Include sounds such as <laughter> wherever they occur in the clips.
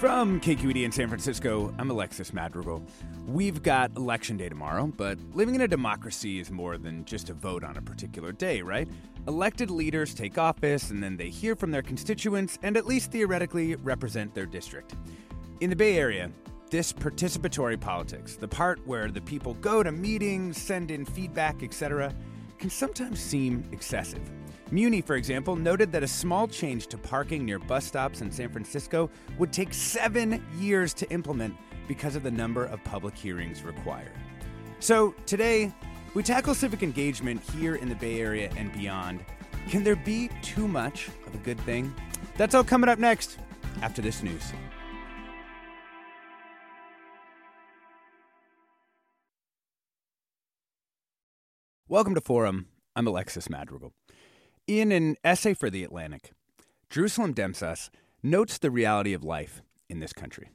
From KQED in San Francisco, I'm Alexis Madrigal. We've got election day tomorrow, but living in a democracy is more than just a vote on a particular day, right? Elected leaders take office and then they hear from their constituents and at least theoretically represent their district. In the Bay Area, this participatory politics, the part where the people go to meetings, send in feedback, etc., can sometimes seem excessive. Muni, for example, noted that a small change to parking near bus stops in San Francisco would take seven years to implement because of the number of public hearings required. So today, we tackle civic engagement here in the Bay Area and beyond. Can there be too much of a good thing? That's all coming up next after this news. Welcome to Forum. I'm Alexis Madrigal. In an essay for The Atlantic, Jerusalem Demsas notes the reality of life in this country.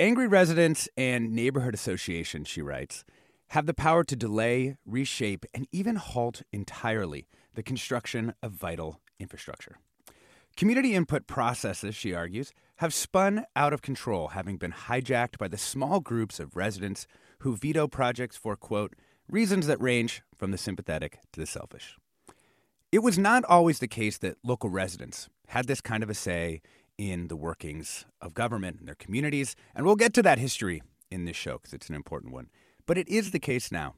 Angry residents and neighborhood associations, she writes, have the power to delay, reshape, and even halt entirely the construction of vital infrastructure. Community input processes, she argues, have spun out of control, having been hijacked by the small groups of residents who veto projects for, quote, reasons that range from the sympathetic to the selfish. It was not always the case that local residents had this kind of a say in the workings of government and their communities, and we'll get to that history in this show because it's an important one. But it is the case now.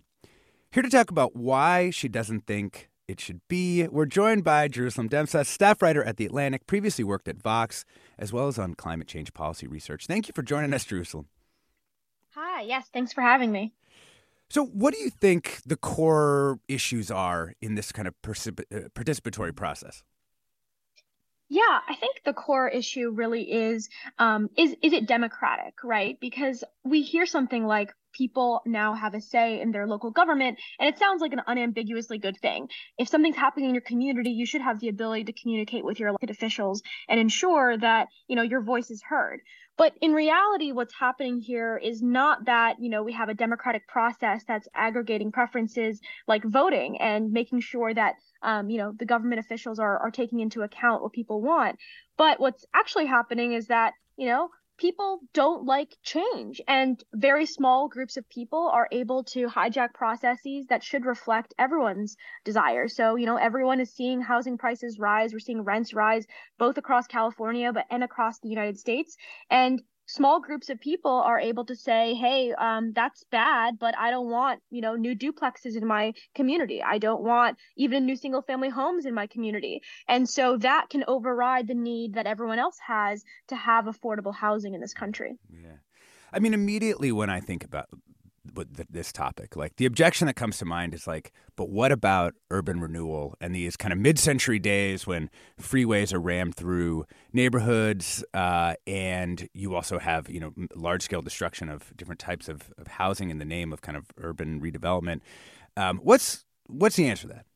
Here to talk about why she doesn't think it should be, we're joined by Jerusalem Demsas, staff writer at The Atlantic, previously worked at Vox, as well as on climate change policy research. Thank you for joining us, Jerusalem. Hi, yes, thanks for having me. So, what do you think the core issues are in this kind of particip- uh, participatory process? Yeah, I think the core issue really is um, is is it democratic, right? Because we hear something like people now have a say in their local government, and it sounds like an unambiguously good thing. If something's happening in your community, you should have the ability to communicate with your elected officials and ensure that you know your voice is heard. But in reality, what's happening here is not that, you know, we have a democratic process that's aggregating preferences like voting and making sure that, um, you know, the government officials are, are taking into account what people want. But what's actually happening is that, you know, people don't like change and very small groups of people are able to hijack processes that should reflect everyone's desires. So you know everyone is seeing housing prices rise. We're seeing rents rise both across california but and across the united states. And small groups of people are able to say, hey, um, that's bad, but I don't want, you know, new duplexes in my community. I don't want even new single family homes in my community. And so that can override the need that everyone else has to have affordable housing in this country. Yeah. I mean, immediately when I think about with this topic. Like the objection that comes to mind is like, but what about urban renewal and these kind of mid-century days when freeways are rammed through neighborhoods, uh, and you also have you know large-scale destruction of different types of, of housing in the name of kind of urban redevelopment. Um, what's what's the answer to that?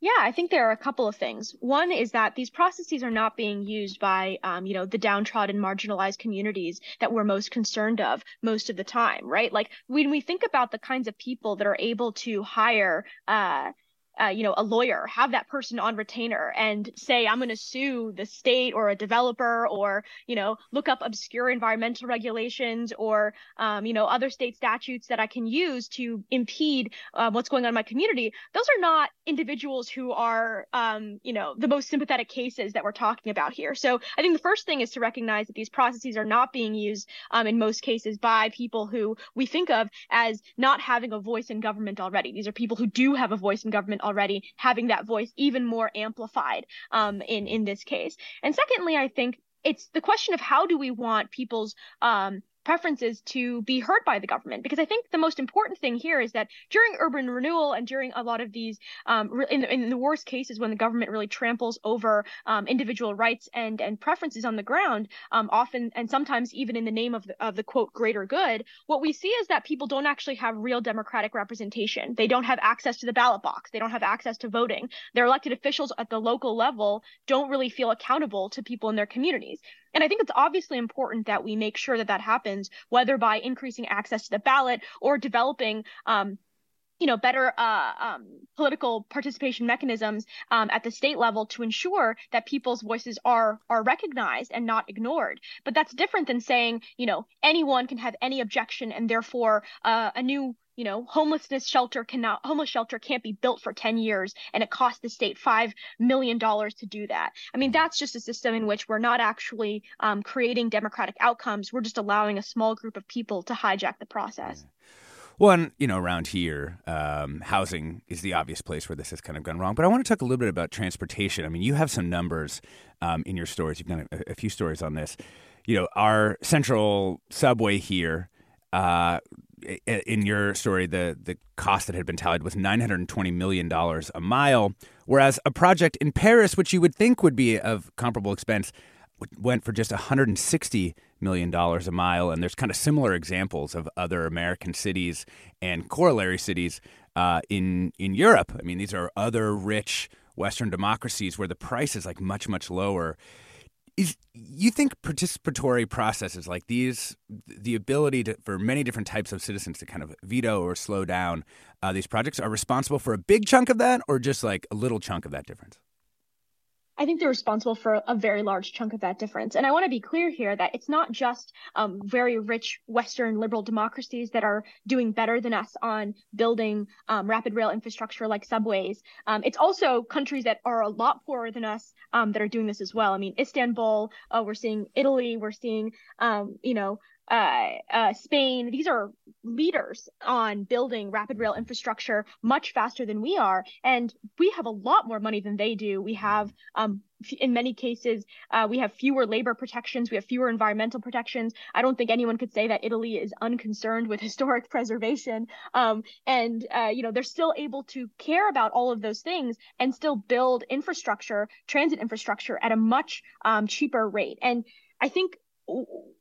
Yeah, I think there are a couple of things. One is that these processes are not being used by, um, you know, the downtrodden, marginalized communities that we're most concerned of most of the time, right? Like when we think about the kinds of people that are able to hire, uh, uh, you know, a lawyer, have that person on retainer and say, I'm going to sue the state or a developer or, you know, look up obscure environmental regulations or, um, you know, other state statutes that I can use to impede uh, what's going on in my community. Those are not individuals who are, um, you know, the most sympathetic cases that we're talking about here. So I think the first thing is to recognize that these processes are not being used um, in most cases by people who we think of as not having a voice in government already. These are people who do have a voice in government already, having that voice even more amplified um, in in this case. And secondly, I think it's the question of how do we want people's um, preferences to be heard by the government. Because i think the most important thing here is that during urban renewal and during a lot of these um, in, the, in the worst cases when the government really tramples over um, individual rights and and preferences on the ground um, often and sometimes even in the name of the, of the quote greater good what we see is that people don't actually have real democratic representation. They don't have access to the ballot box. They don't have access to voting. Their elected officials at the local level don't really feel accountable to people in their communities and I think it's obviously important that we make sure that that happens, whether by increasing access to the ballot or developing um, you know better uh, um, political participation mechanisms um, at the state level to ensure that people's voices are are recognized and not ignored but that's different than saying you know anyone can have any objection and therefore uh, a new you know, homelessness shelter cannot homeless shelter can't be built for 10 years and it costs the state five million dollars to do that. I mean, that's just a system in which we're not actually um, creating democratic outcomes. We're just allowing a small group of people to hijack the process. One, you know, around here, um, housing is the obvious place where this has kind of gone wrong. But I want to talk a little bit about transportation. I mean, you have some numbers um, in your stories. You've done a, a, few stories on this. You know, our central subway here uh, in your story, the the cost that had been tallied was nine hundred and twenty million dollars a mile, whereas a project in Paris, which you would think would be of comparable expense, went for just one hundred and sixty million dollars a mile. And there's kind of similar examples of other American cities and corollary cities uh, in in Europe. I mean, these are other rich Western democracies where the price is like much much lower. Is you think participatory processes like these, the ability to, for many different types of citizens to kind of veto or slow down uh, these projects, are responsible for a big chunk of that, or just like a little chunk of that difference? I think they're responsible for a very large chunk of that difference. And I want to be clear here that it's not just um, very rich Western liberal democracies that are doing better than us on building um, rapid rail infrastructure like subways. Um, it's also countries that are a lot poorer than us um, that are doing this as well. I mean, Istanbul, uh, we're seeing Italy, we're seeing, um, you know, uh, uh, Spain, these are leaders on building rapid rail infrastructure much faster than we are. And we have a lot more money than they do. We have, um, in many cases, uh, we have fewer labor protections. We have fewer environmental protections. I don't think anyone could say that Italy is unconcerned with <laughs> historic preservation. Um, and, uh, you know, they're still able to care about all of those things and still build infrastructure, transit infrastructure at a much um, cheaper rate. And I think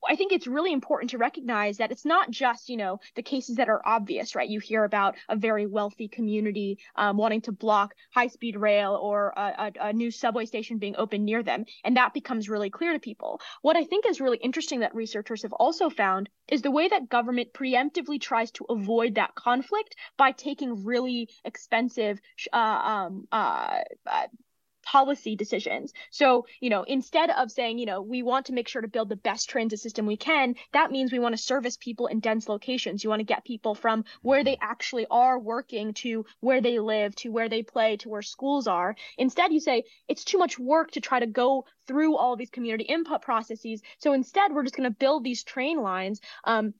I think it's really important to recognize that it's not just, you know, the cases that are obvious, right? You hear about a very wealthy community um, wanting to block high speed rail or a, a, a, new subway station being opened near them. And that becomes really clear to people. What I think is really interesting that researchers have also found is the way that government preemptively tries to avoid that conflict by taking really expensive uh, um, uh, uh, policy decisions. So, you know, instead of saying, you know, we want to make sure to build the best transit system we can, that means we want to service people in dense locations. You want to get people from where they actually are working to where they live, to where they play, to where schools are. Instead, you say it's too much work to try to go through all these community input processes. So instead, we're just going to build these train lines um,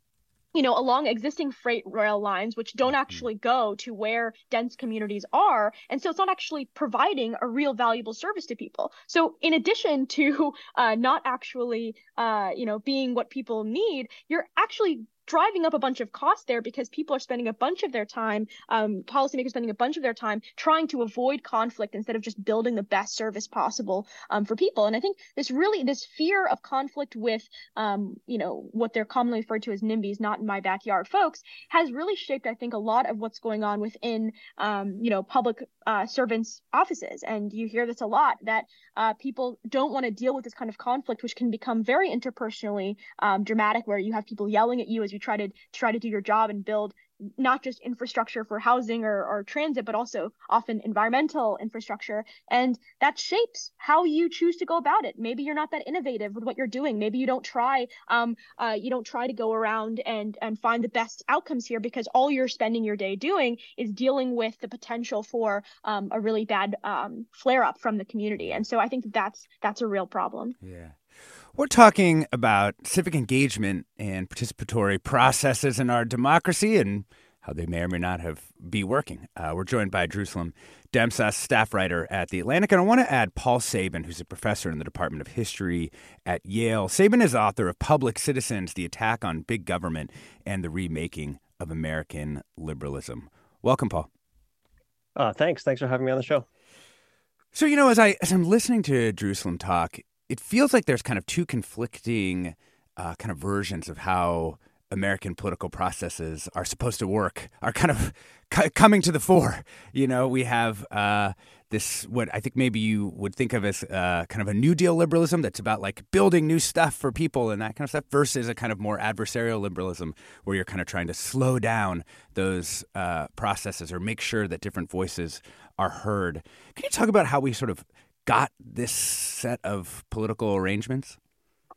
you know, along existing freight rail lines, which don't mm-hmm. actually go to where dense communities are. And so it's not actually providing a real valuable service to people. So in addition to <laughs> uh, not actually, uh, you know, being what people need, you're actually driving up a bunch of costs there because people are spending a bunch of their time, um, policymakers spending a bunch of their time trying to avoid conflict instead of just building the best service possible um, for people. And I think this really, this fear of conflict with, um, you know, what they're commonly referred to as NIMBYs, not in my backyard folks, has really shaped, I think, a lot of what's going on within, um, you know, public uh, servants' offices. And you hear this a lot that uh, people don't want to deal with this kind of conflict, which can become very interpersonally um, dramatic, where you have people yelling at you as you try to try to do your job and build not just infrastructure for housing or, or transit, but also often environmental infrastructure. And that shapes how you choose to go about it. Maybe you're not that innovative with what you're doing. Maybe you don't try, um, uh, you don't try to go around and, and find the best outcomes here because all you're spending your day doing is dealing with the potential for um, a really bad um, flare up from the community. And so I think that that's, that's a real problem. Yeah. We're talking about civic engagement and participatory processes in our democracy and how they may or may not have be working. Uh, we're joined by Jerusalem Demsas, staff writer at The Atlantic. And I want to add Paul Sabin, who's a professor in the Department of History at Yale. Sabin is author of Public Citizens The Attack on Big Government and the Remaking of American Liberalism. Welcome, Paul. Uh, thanks. Thanks for having me on the show. So, you know, as, I, as I'm listening to Jerusalem talk, it feels like there's kind of two conflicting uh, kind of versions of how American political processes are supposed to work are kind of <laughs> c- coming to the fore. You know, we have uh, this what I think maybe you would think of as uh, kind of a New Deal liberalism that's about like building new stuff for people and that kind of stuff, versus a kind of more adversarial liberalism where you're kind of trying to slow down those uh, processes or make sure that different voices are heard. Can you talk about how we sort of got this set of political arrangements?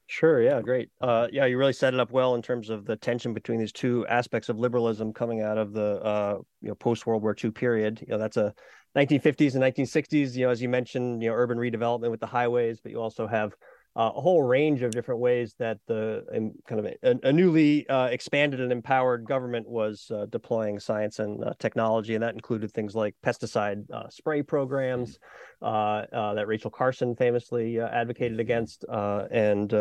Sure. Yeah. Great. Uh, yeah, you really set it up well in terms of the tension between these two aspects of liberalism coming out of the uh, you know post World War II period. You know, that's a 1950s and 1960s. You know, as you mentioned, you know, urban redevelopment with the highways, but you also have uh, a whole range of different ways that the um, kind of a, a newly uh, expanded and empowered government was uh, deploying science and uh, technology, and that included things like pesticide spray programs uh, that Rachel Carson famously advocated against, and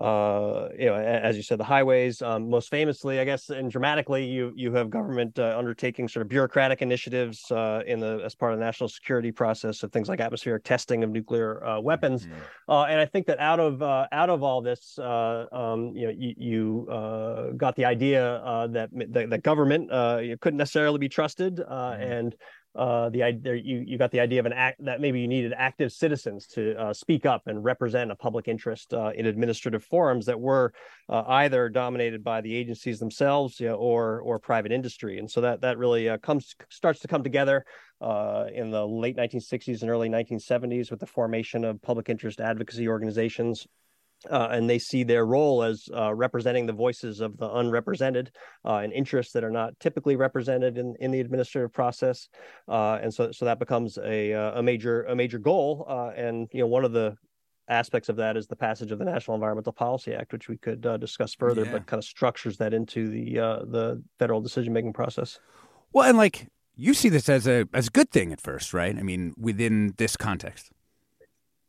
uh, you know, as you said, the highways. Um, most famously, I guess, and dramatically, you you have government uh, undertaking sort of bureaucratic initiatives uh, in the as part of the national security process of things like atmospheric testing of nuclear uh, weapons. Mm-hmm. Uh, and I think that out of uh, out of all this, um, you know, you, you got the idea that, that, that government couldn't necessarily be trusted, mm-hmm. and uh, the idea you you got the idea of an act that maybe you needed active citizens to uh, speak up and represent a public interest uh, in administrative forums that were uh, either dominated by the agencies themselves you know, or or private industry, and so that that really uh, comes starts to come together uh, in the late 1960s and early 1970s with the formation of public interest advocacy organizations uh, and they see their role as uh, representing the voices of the unrepresented uh, and interests that are not typically represented in, in the administrative process, uh, and so so that becomes a uh, a major a major goal. Uh, and you know one of the aspects of that is the passage of the National Environmental Policy Act, which we could discuss further, yeah. but kind of structures that into the the federal decision making process. Well, and like you see this as a as a good thing at first, right? I mean, within this context.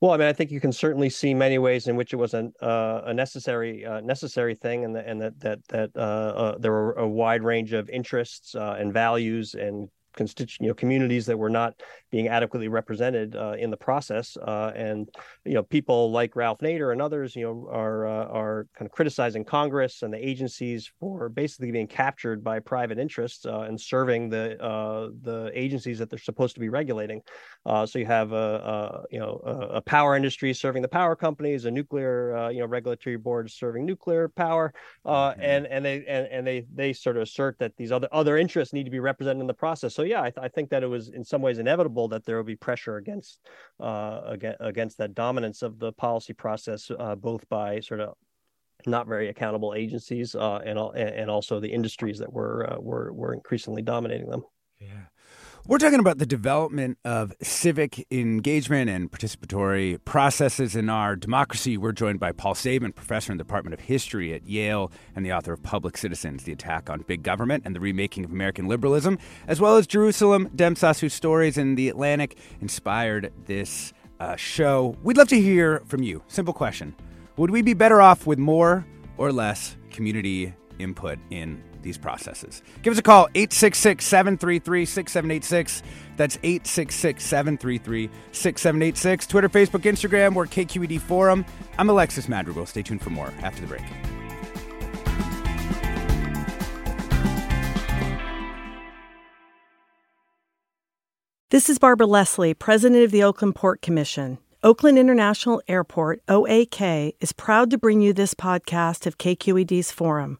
Well, I mean, I think you can certainly see many ways in which it was an, uh, a necessary uh, necessary thing, and, the, and that that that uh, uh there were a wide range of interests uh, and values and constituent you know communities that were not being adequately represented uh, in the process uh, and you know people like Ralph Nader and others you know are uh, are kind of criticizing Congress and the agencies for basically being captured by private interests uh, and serving the uh, the agencies that they're supposed to be regulating uh, so you have a, a, you know a, power industry serving the power companies a nuclear you know regulatory board serving nuclear power mm-hmm. and and they and, and they they sort of assert that these other other interests need to be represented in the process so so yeah, I, th- I, think that it was in some ways inevitable that there will be pressure against uh, against, against that dominance of the policy process, uh, both by sort of not very accountable agencies uh, and and also the industries that were uh, were were increasingly dominating them. Yeah. We're talking about the development of civic engagement and participatory processes in our democracy. We're joined by Paul Sabin, professor in the Department of History at Yale and the author of Public Citizens The Attack on Big Government and the Remaking of American Liberalism, as well as Jerusalem Demsas, whose stories in The Atlantic inspired this uh, show. We'd love to hear from you. Simple question Would we be better off with more or less community input in these processes. Give us a call, 866 733 6786. That's 866 733 6786. Twitter, Facebook, Instagram, or KQED Forum. I'm Alexis Madrigal. Stay tuned for more after the break. This is Barbara Leslie, President of the Oakland Port Commission. Oakland International Airport, OAK, is proud to bring you this podcast of KQED's Forum.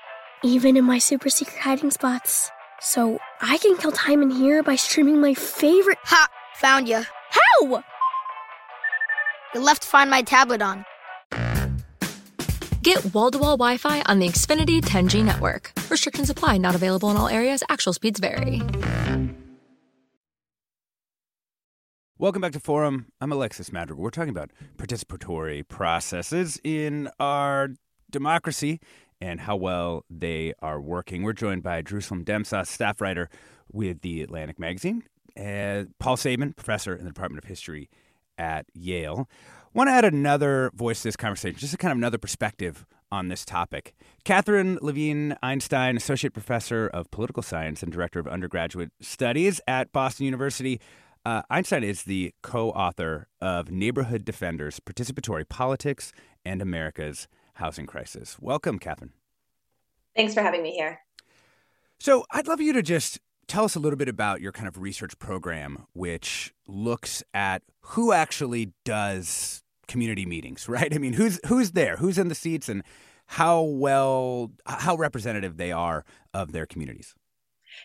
even in my super secret hiding spots. So I can kill time in here by streaming my favorite. Ha! Found you. How? You left to Find My tablet on. Get wall to wall Wi Fi on the Xfinity 10G network. Restrictions apply, not available in all areas. Actual speeds vary. Welcome back to Forum. I'm Alexis Madrigal. We're talking about participatory processes in our democracy and how well they are working. We're joined by Jerusalem Demsas, staff writer with the Atlantic Magazine, Paul Sabin, professor in the Department of History at Yale. Want to add another voice to this conversation, just a kind of another perspective on this topic. Katherine Levine Einstein, associate professor of political science and director of undergraduate studies at Boston University. Uh, Einstein is the co author of Neighborhood Defenders Participatory Politics and America's Housing Crisis. Welcome, Katherine. Thanks for having me here. So, I'd love you to just tell us a little bit about your kind of research program, which looks at who actually does community meetings, <laughs> right? I mean, who's who's there, who's in the seats, and how well, how representative they are of their communities.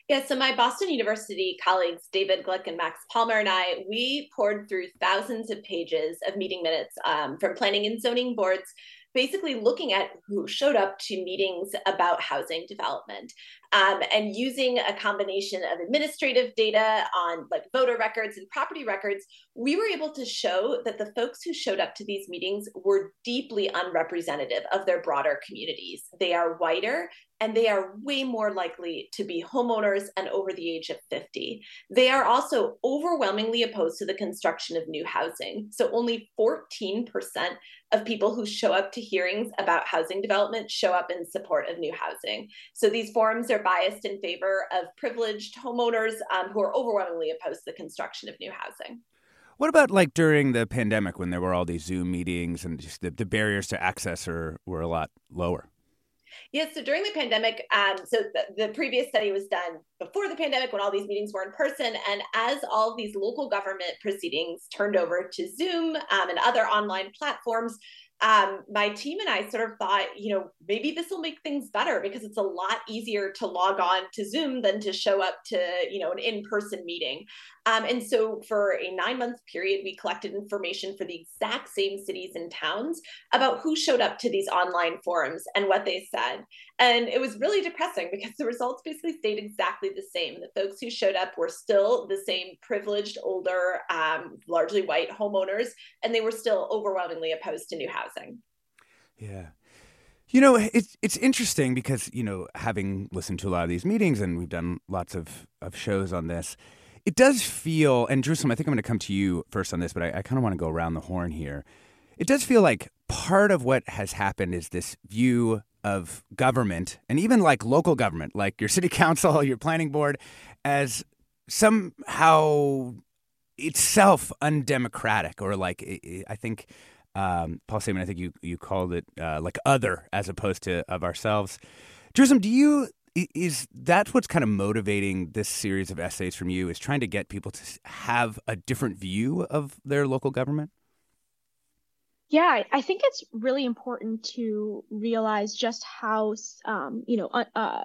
Yeah, so my Boston University colleagues, David Glick and Max Palmer, and I, we pored through thousands of pages of meeting minutes um, from planning and zoning boards basically looking at who showed up to meetings about housing development um, and using a combination of administrative data on like voter records and property records, we were able to show that the folks who showed up to these meetings were deeply unrepresentative of their broader communities. They are whiter and they are way more likely to be homeowners and over the age of 50. They are also overwhelmingly opposed to the construction of new housing. So only 14% of people who show up to hearings about housing development show up in support of new housing. So these forums are biased in favor of privileged homeowners um, who are overwhelmingly opposed to the construction of new housing. What about like during the pandemic when there were all these Zoom meetings and just the, the barriers to access are, were a lot lower? Yes, so during the pandemic, um, so the, the, previous study was done before the pandemic when all these meetings were in person. And as all these local government proceedings turned over to Zoom um, and other online platforms, um, my team and I sort of thought, you know, maybe this will make things better because it's a lot easier to log on to Zoom than to show up to, you know, an in person meeting. Um, and so for a nine month period, we collected information for the exact same cities and towns about who showed up to these online forums and what they said. And it was really depressing because the results basically stayed exactly the same. The folks who showed up were still the same privileged, older, um, largely white homeowners, and they were still overwhelmingly opposed to new housing. Yeah. You know, it's it's interesting because, you know, having listened to a lot of these meetings and we've done lots of, of shows on this, it does feel, and Jerusalem, I think I'm going to come to you first on this, but I, I kind of want to go around the horn here. It does feel like part of what has happened is this view of government and even like local government, like your city <laughs> council, your planning board, as somehow itself undemocratic or like I think um, Paul Sabin, I think you you called it uh, like other as opposed to of ourselves. Jerusalem, do you is that what's kind of motivating this series of essays from you? Is trying to get people to have a different view of their local government? Yeah, I think it's really important to realize just how, um, you know, uh, uh,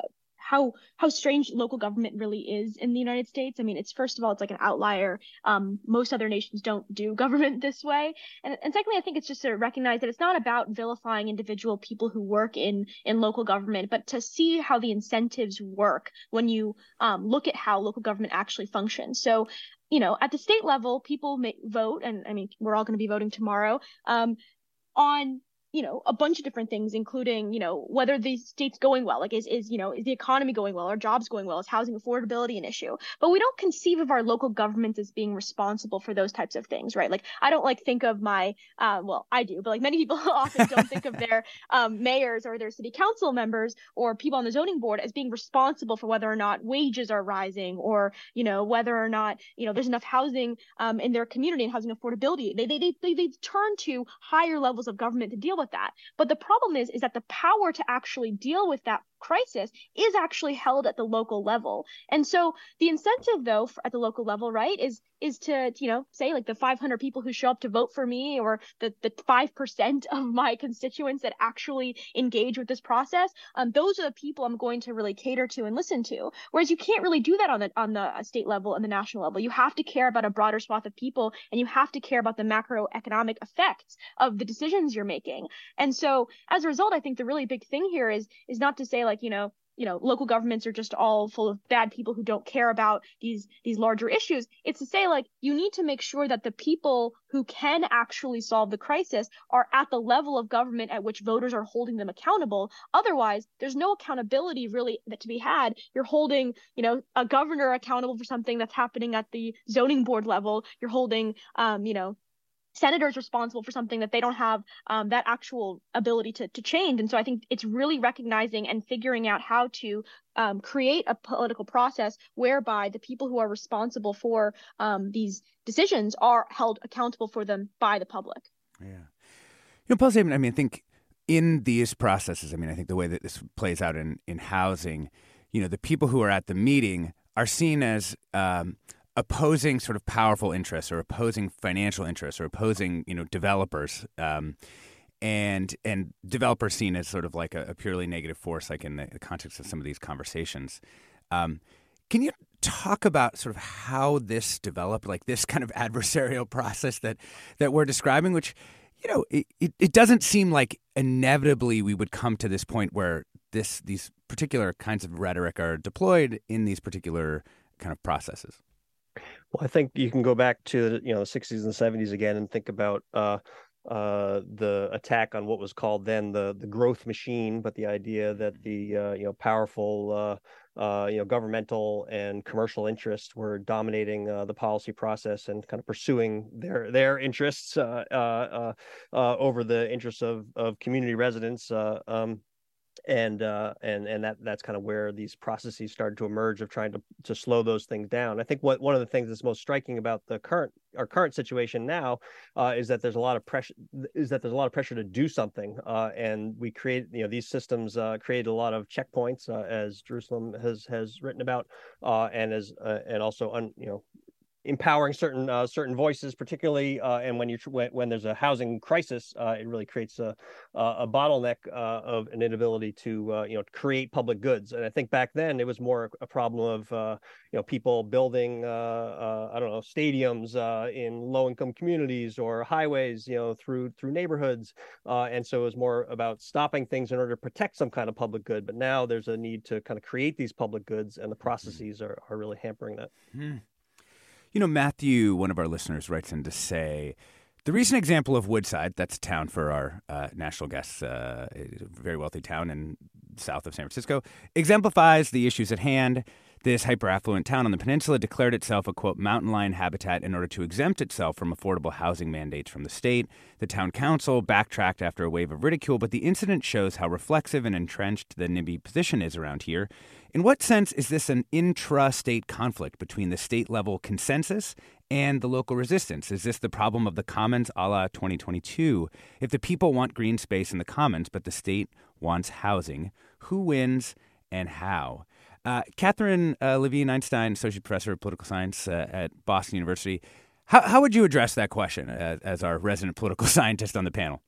how how strange local government really is in the United States. I mean, it's first of all, it's like an outlier. Um, most other nations don't do <laughs> government this way, and and secondly, I think it's just to recognize that it's not about vilifying individual people who work in in local government, but to see how the incentives work when you um, look at how local government actually functions. So you know, at the state level, people may vote, and I mean, we're all going to be voting tomorrow um, on you know a bunch of different things including you know whether the state's going well like is is you know is the economy going well are jobs going well is housing affordability an issue? But we don't conceive of our local governments as being responsible for those types of things right? Like i don't like think of my uh, well i do but like many people <laughs> often don't think of their um, mayors or their city council members or people on the zoning board as being responsible for whether or not wages are rising or you know whether or not you know there's enough housing um, in their community and housing affordability. They, they they they they turn to higher levels of government to deal with that. But the problem is, is that the power to actually deal with that crisis is actually held at the local level. And so the incentive, though, at the local level, right, is is to you know say like the 500 people who show up to vote for me or the the 5% of my constituents that actually engage with this process um, those are the people i'm going to really cater to and listen to. Whereas you can't really do that on the on the state level and the national level. You have to care about a broader swath of people and you have to care about the macroeconomic effects of the decisions you're making. And so as a result i think the really big thing here is is not to say like you know you know local governments are just all full of bad people who don't care about these these larger issues. It's to say like you need to make sure that the people who can actually solve the crisis are at the level of government at which voters are holding them accountable. Otherwise there's no accountability really that to be had. You're holding you know a governor accountable for something that's happening at the zoning board level. You're holding um you know senators responsible for something that they don't have um, that actual ability to, to change. And so I think it's really recognizing and figuring out how to um, create a political process whereby the people who are responsible for um, these decisions are held accountable for them by the public. Yeah. You know, Paul Sabin, I mean, I think in these processes, I mean, I think the way that this plays out in, in housing, you know, the people who are at the meeting are seen as um, opposing sort of powerful interests or opposing financial interests or opposing you know developers um, and and developers seen as sort of like a, a purely negative force like in the, context of some of these conversations. Um, can you talk about sort of how this developed like this kind of <laughs> adversarial process that that we're describing which you know it, it, it doesn't seem like inevitably we would come to this point where this these particular kinds of rhetoric are deployed in these particular kind of processes well, I think you can go back to you know the 60s and 70s again and think about uh, uh, the attack on what was called then the the growth machine, but the idea that the uh, you know powerful uh, uh, you know governmental and commercial interests were dominating uh, the policy process and kind of pursuing their their interests over the interests of of community residents. Um, and uh, and and that that's kind of where these processes started to emerge of trying to to slow those things down. I think what one of the things that's most striking about the current our current situation now uh, is that there's a lot of pressure is that there's a lot of pressure to do something, uh, and we create you know these systems uh, a lot of checkpoints uh, as Jerusalem has has written about, uh, and as and also un, you know empowering certain uh, certain voices, particularly uh, and when you when, when, there's a housing crisis, uh, it really creates a a bottleneck uh, of an inability to uh, you know create public goods. And I think back then it was more a problem of uh, you know people building I don't know stadiums in low income communities or highways you know through through neighborhoods, and so it was more about stopping things in order to protect some kind of public good. But now there's a need to kind of create these public goods, and the hmm. processes are are really hampering that. Hmm. You know, Matthew, one of our listeners, writes in to say the recent example of Woodside, that's a town for our uh, national guests, uh, a very wealthy town in south of San Francisco, exemplifies the issues at hand. This hyper-affluent town on the peninsula declared itself a quote mountain lion habitat in order to exempt itself from affordable housing mandates from the state. The town council backtracked after a wave of ridicule, but the incident shows how reflexive and entrenched the NIMBY position is around here. In what sense is this an intra-state conflict between the state-level consensus and the local resistance? Is this the problem of the commons a la 2022? If the people want green space in the commons, but the state wants housing, who wins and how? Uh, Katherine uh, Levine Einstein, Associate Professor of Political Science uh, at Boston University. How, how would you address that question as, uh, as our resident political <laughs> scientist on the panel?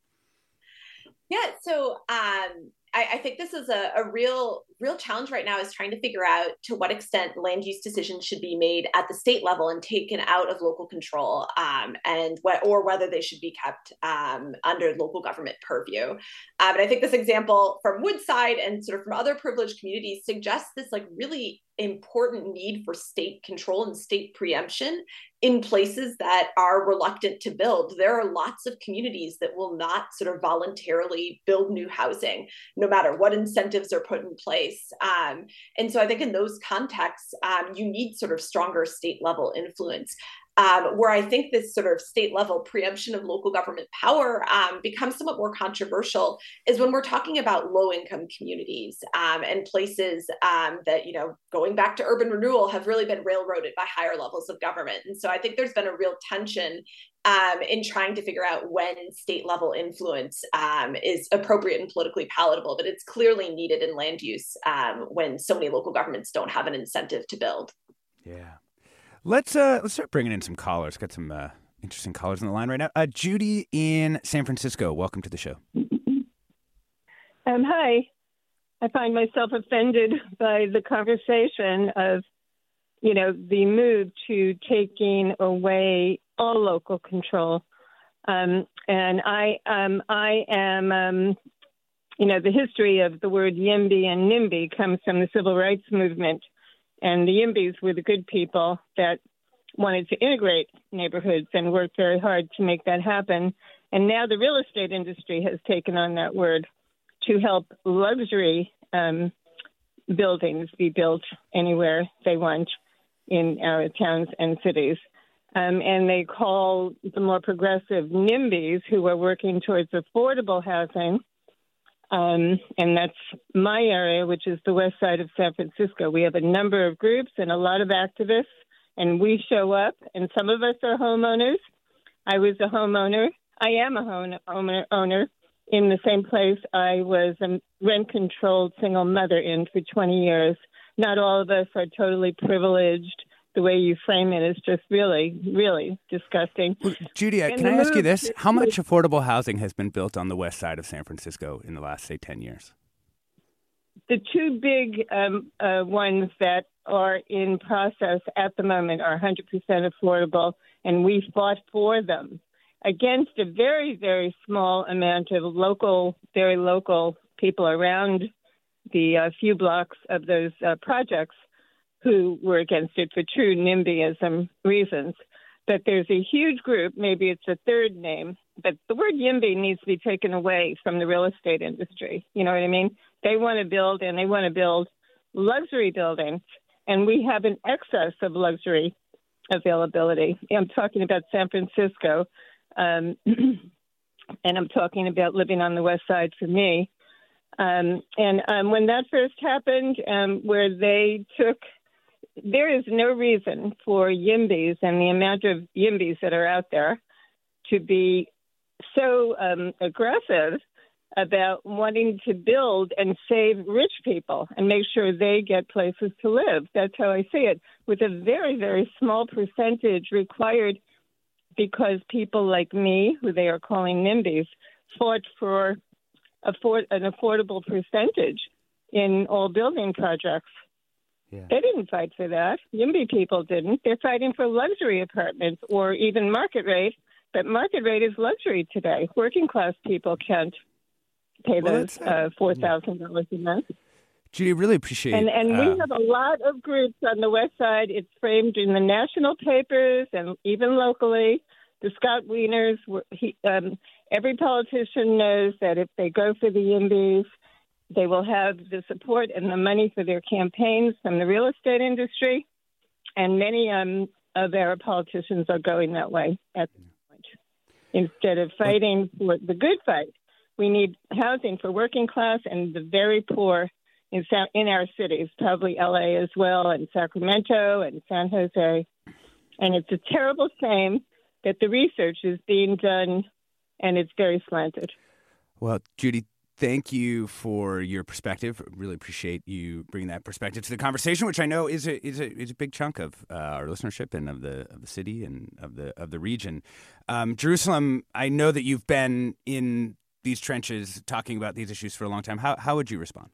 Yeah, so um, I, I, think this is a, a, real real challenge right now is trying to figure out to what extent land use decisions should be made at the state level and taken out of local control um, and what or whether they should be kept um, under local government purview. Uh, but i think this example from woodside and sort of from other privileged communities suggests this like really important need for state control and state preemption in places that are reluctant to build. There are lots of communities that will not sort of voluntarily build new housing, no matter what incentives are put in place. Um, and so I think in those contexts, um, you need sort of stronger state level influence. Um, where I think this sort of state level preemption of local government power um, becomes somewhat more controversial is when we're talking about low income communities um, and places um, that, you know, going back to urban renewal have really been railroaded by higher levels of government. And so I think there's been a real tension um, in trying to figure out when state level influence um, is appropriate and politically palatable, but it's clearly needed in land use when so many local governments don't have an incentive to build. Yeah. Let's uh let's start bringing in some callers. Got some uh, interesting callers on the line right now. Uh, Judy in San Francisco, welcome to the show. Um, hi. I find myself offended by the conversation of, you know, the move to taking away all local control. Um, and I, um, I am, um, you know, the history of the word YIMBY and NIMBY comes from the civil rights movement. And the YIMBYs were the good people that wanted to integrate neighborhoods and worked very hard to make that happen. And now the real estate industry has taken on that word to help luxury um, buildings be built anywhere they want in our towns and cities. Um, and they call the more progressive NIMBYs who are working towards affordable housing. Um, and that's my area, which is the west side of San Francisco. We have a number of groups and a lot of activists, and we show up, and some of us are homeowners. I was a homeowner. I am a home owner, owner in the same place I was a rent controlled single mother in for 20 years. Not all of us are totally privileged. The way you frame it is just really, really disgusting. Well, Judy, can I ask you this? How much affordable housing has been built on the west side of San Francisco in the last, say, 10 years? The two big um, uh, ones that are in process at the moment are 100% affordable, and we fought for them against a very, very small amount of local, very local people around the uh, few blocks of those uh, projects who were against it for true NIMBYism reasons. But there's a huge group, maybe it's a third name, but the word YIMBY needs to be taken away from the real estate industry. You know what I mean? They want to build and they want to build luxury buildings, and we have an excess of luxury availability. I'm talking about San Francisco. Um, <clears throat> and I'm talking about living on the west side for me. Um, and um, when that first happened, um, where they took, there is no reason for YIMBYs and the amount of YIMBYs that are out there to be so um, aggressive about wanting to build and save rich people and make sure they get places to live. That's how I see it, with a very, very small percentage required because people like me, who they are calling NIMBYs, fought for afford, an affordable percentage in all building projects. Yeah. They didn't fight for that. YIMBY people didn't. They're fighting for luxury apartments or even market rate. But market rate is luxury today. Working class people can't pay well, those uh, four thousand dollars a month. Judy, really appreciate. And and uh, we have a lot of groups on the west side. It's framed in the national papers and even locally. The Scott Wieners, he, um, every politician knows that if they go for the YIMBYs, they will have the support and the money for their campaigns from the real estate industry, and many um, of our politicians are going that way at this point. Instead of fighting for the good fight, we need housing for working class and the very poor in in our cities, probably LA as well, and Sacramento and San Jose. And it's a terrible shame that the research is being done and it's very slanted. Well, Judy, thank you for your perspective. Really appreciate you bringing that perspective to the conversation, which I know is a is a, is a big chunk of uh, our listenership and of the of the city and of the of the region. Um, Jerusalem, I know that you've been in these trenches talking about these issues for a long time. How how would you respond?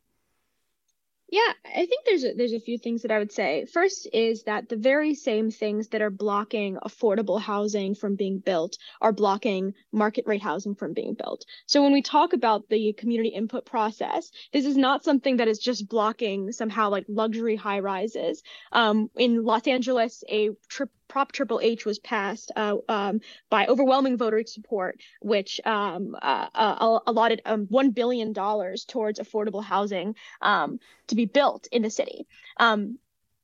Yeah, I think there's a, there's a few things that I would say. First is that the very same things that are blocking affordable housing from being built are blocking market rate housing from being built. So when we talk about the community input process, this is not something that is just blocking somehow like luxury high rises. Um, in Los Angeles, a trip Prop Triple H was passed uh, um, by overwhelming voter support, which um, uh, uh, allotted um, one billion dollars towards affordable housing um, to be built in the city.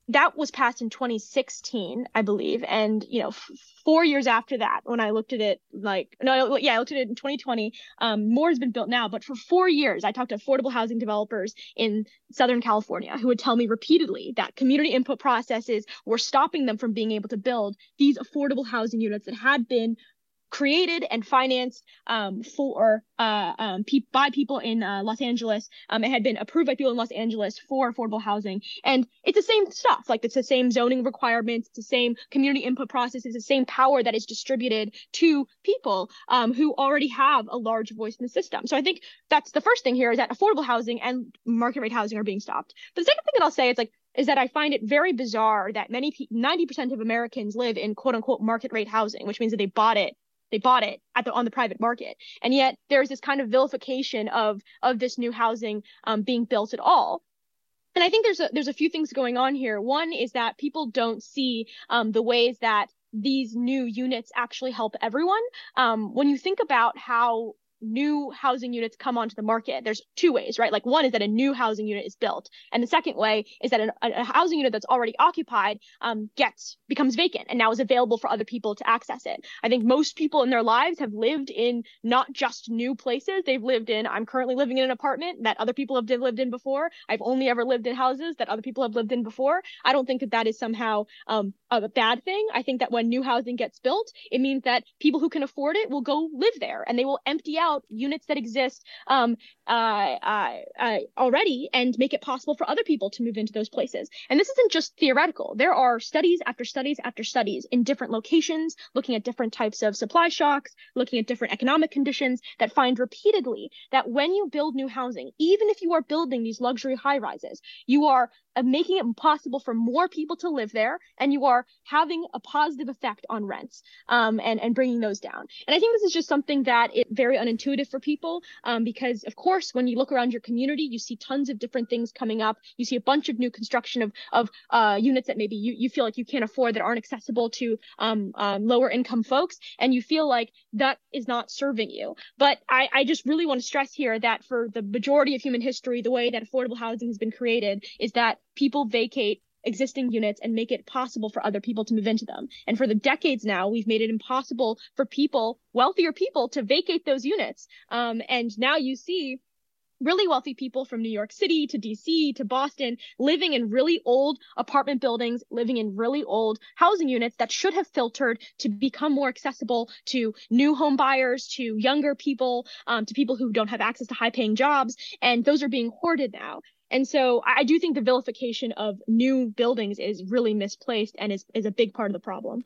That was passed in 2016, I believe. And, you know, f- four years after that, when I looked at it, like, no, yeah, I looked at it in 2020, um, more has been built now. But for four years, I talked to affordable housing developers in Southern California who would tell me repeatedly that community input processes were stopping them from being able to build these affordable housing units that had been created and financed um, for uh, um, pe- by people in uh, Los Angeles. Um, it had been approved by people in Los Angeles for affordable housing, and it's the same stuff. Like it's the same zoning requirements, it's the same community input process, it's the same power that is distributed to people um, who already have a large voice in the system. So I think that's the first thing here is that affordable housing and market rate housing are being stopped. But the second thing that I'll say is like is that I find it very bizarre that many 90% of Americans live in quote unquote market rate housing, which means that they bought it they bought it at the on the private market and yet there's this kind of vilification of of this new housing um, being built at all and I think there's a there's a few things going on here. One is that people don't see um, the ways that these new units actually help everyone. Um, when you think about how new housing units come onto the market, there's two ways, right? Like one is that a new housing unit is built, and the second way is that an, a housing unit that's already occupied um, gets becomes vacant and now is available for other people to access it. I think most people in their lives have lived in not just new places; they've lived in. I'm currently living in an apartment that other people have lived in before. I've only ever lived in houses that other people have lived in before. I don't think that that is somehow um, a bad thing. I think that when new housing gets built, it means that people who can afford it will go live there and they will empty out units that exist um, uh, uh, uh, already and make it possible for other people to move into those places. And this isn't just theoretical. There are studies after studies after studies in different locations, looking at different types of supply shocks, looking at different economic conditions that find repeatedly that when you build new housing, even if you are building these luxury high rises, you are making it possible for more people to live there and you are having a positive effect on rents um, and, and bringing those down. And I think this is just something that is very unintuitive for people um, because, of course, when you look around your community, you see tons of different things coming up. You see a bunch of new construction of, of uh, units that maybe you, you feel like you can't afford that aren't accessible to um, um lower income folks. And you feel like that is not serving you. But I, I just really want to stress here that for the majority of human history, the way that affordable housing has been created is that people vacate existing units and make it possible for other people to move into them. And for the decades now, we've made it impossible for people, wealthier people, to vacate those units. Um, and now you see really wealthy people from New York City to DC to Boston living in really old apartment buildings, living in really old housing units that should have filtered to become more accessible to new home buyers, to younger people, um, to people who don't have access to high paying jobs. And those are being hoarded now. And so I do think the vilification of new buildings is really misplaced and is, is a big part of the problem.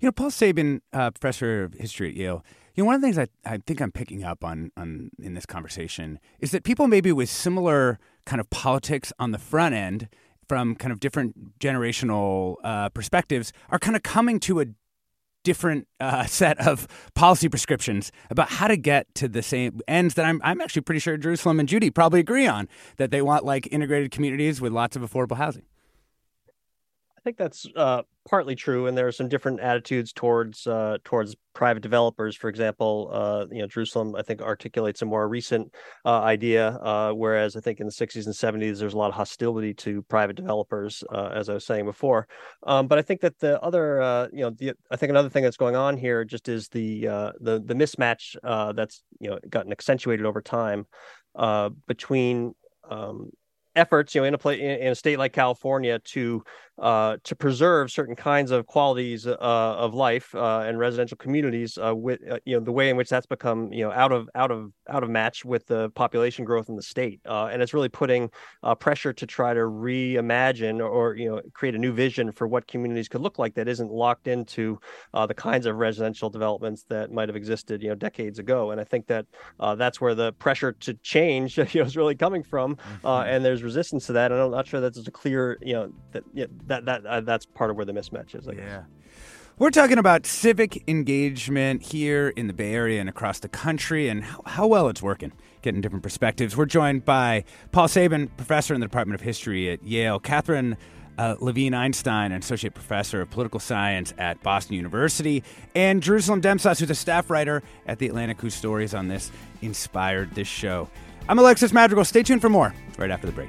You know, Paul Sabin, uh, professor of history at Yale, you know, one of the things I, I think I'm picking up on, on in this conversation is that people maybe with similar kind of politics on the front end from kind of different generational uh, perspectives are kind of coming to a different uh, <laughs> set of policy prescriptions about how to get to the same ends that I'm, I'm actually pretty sure Jerusalem and Judy probably agree on that they want like integrated communities with lots of affordable housing. I think that's uh, partly true, and there are some different attitudes towards uh, towards private developers. For example, uh, you know, Jerusalem I think articulates a more recent uh, idea, uh, whereas I think in the 60s and 70s there's a lot of hostility to private developers, uh, as I was saying before. Um, but I think that the other, you know, the, I think another thing that's going on here just is the the the mismatch that's you know gotten accentuated over time between um, efforts, you know, in a in a state like California to uh, to preserve certain kinds of qualities uh, of life uh, and residential communities uh, with uh, you know the way in which that's become you know out of out of out of match with the population growth in the state uh, and it's really putting pressure to try to reimagine or you know create a new vision for what communities could look like that isn't locked into the kinds of residential developments that might have existed you know decades ago and I think that that's where the pressure to change <laughs> you know is really coming from mm-hmm. and there's resistance to that and I'm not sure that there's a clear you know that you know, that that uh, that's part of where the mismatch is. I yeah. We're talking about civic engagement here in the Bay Area and across the country and how, how, well it's working, getting different perspectives. We're joined by Paul Sabin, professor in the Department of History at Yale, Katherine uh, Levine Einstein, an associate professor of political science at Boston University, and Jerusalem Demsas, who's a staff writer at The Atlantic, whose stories on this inspired this show. I'm Alexis Madrigal. Stay tuned for more right after the break.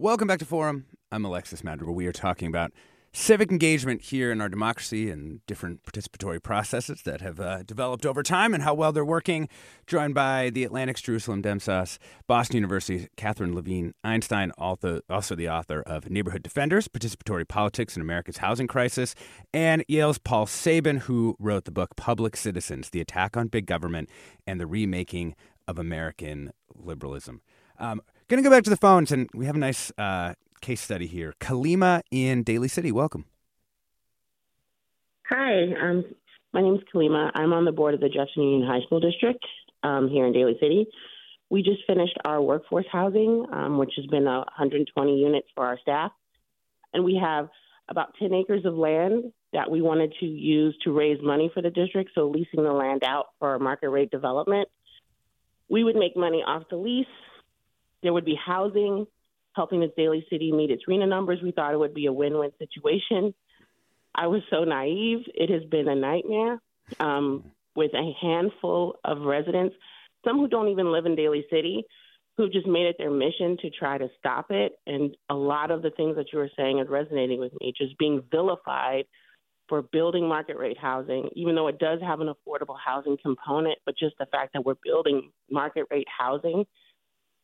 Welcome back to Forum. I'm Alexis Madrigal. We are talking about civic engagement here in our democracy and different participatory processes that have uh, developed over time and how well they're working. Joined by the Atlantic's Jerusalem Demsas, Boston University's Katherine Levine Einstein, also, also the author of Neighborhood Defenders Participatory Politics in America's Housing Crisis, and Yale's Paul Sabin, who wrote the book Public Citizens The Attack on Big Government and the Remaking of American Liberalism. Um, Going to go back to the phones, and we have a nice uh, case study here. Kalima in Daly City, welcome. Hi, um, my name is Kalima. I'm on the board of the Jefferson Union High School District um, here in Daly City. We just finished our workforce housing, um, which has been 120 units for our staff. And we have about 10 acres of land that we wanted to use to raise money for the district, so leasing the land out for market rate development. We would make money off the lease there would be housing, helping the Daly City meet its RHNA numbers. We thought it would be a win win situation. I was so naive. It has been a nightmare um, with a handful of residents, some who don't even live in Daly City, who just made it their mission to try to stop it. And a lot of the things that you were saying is resonating with me, just being vilified for building market rate housing, even though it does have an affordable housing component, but just the fact that we're building market rate housing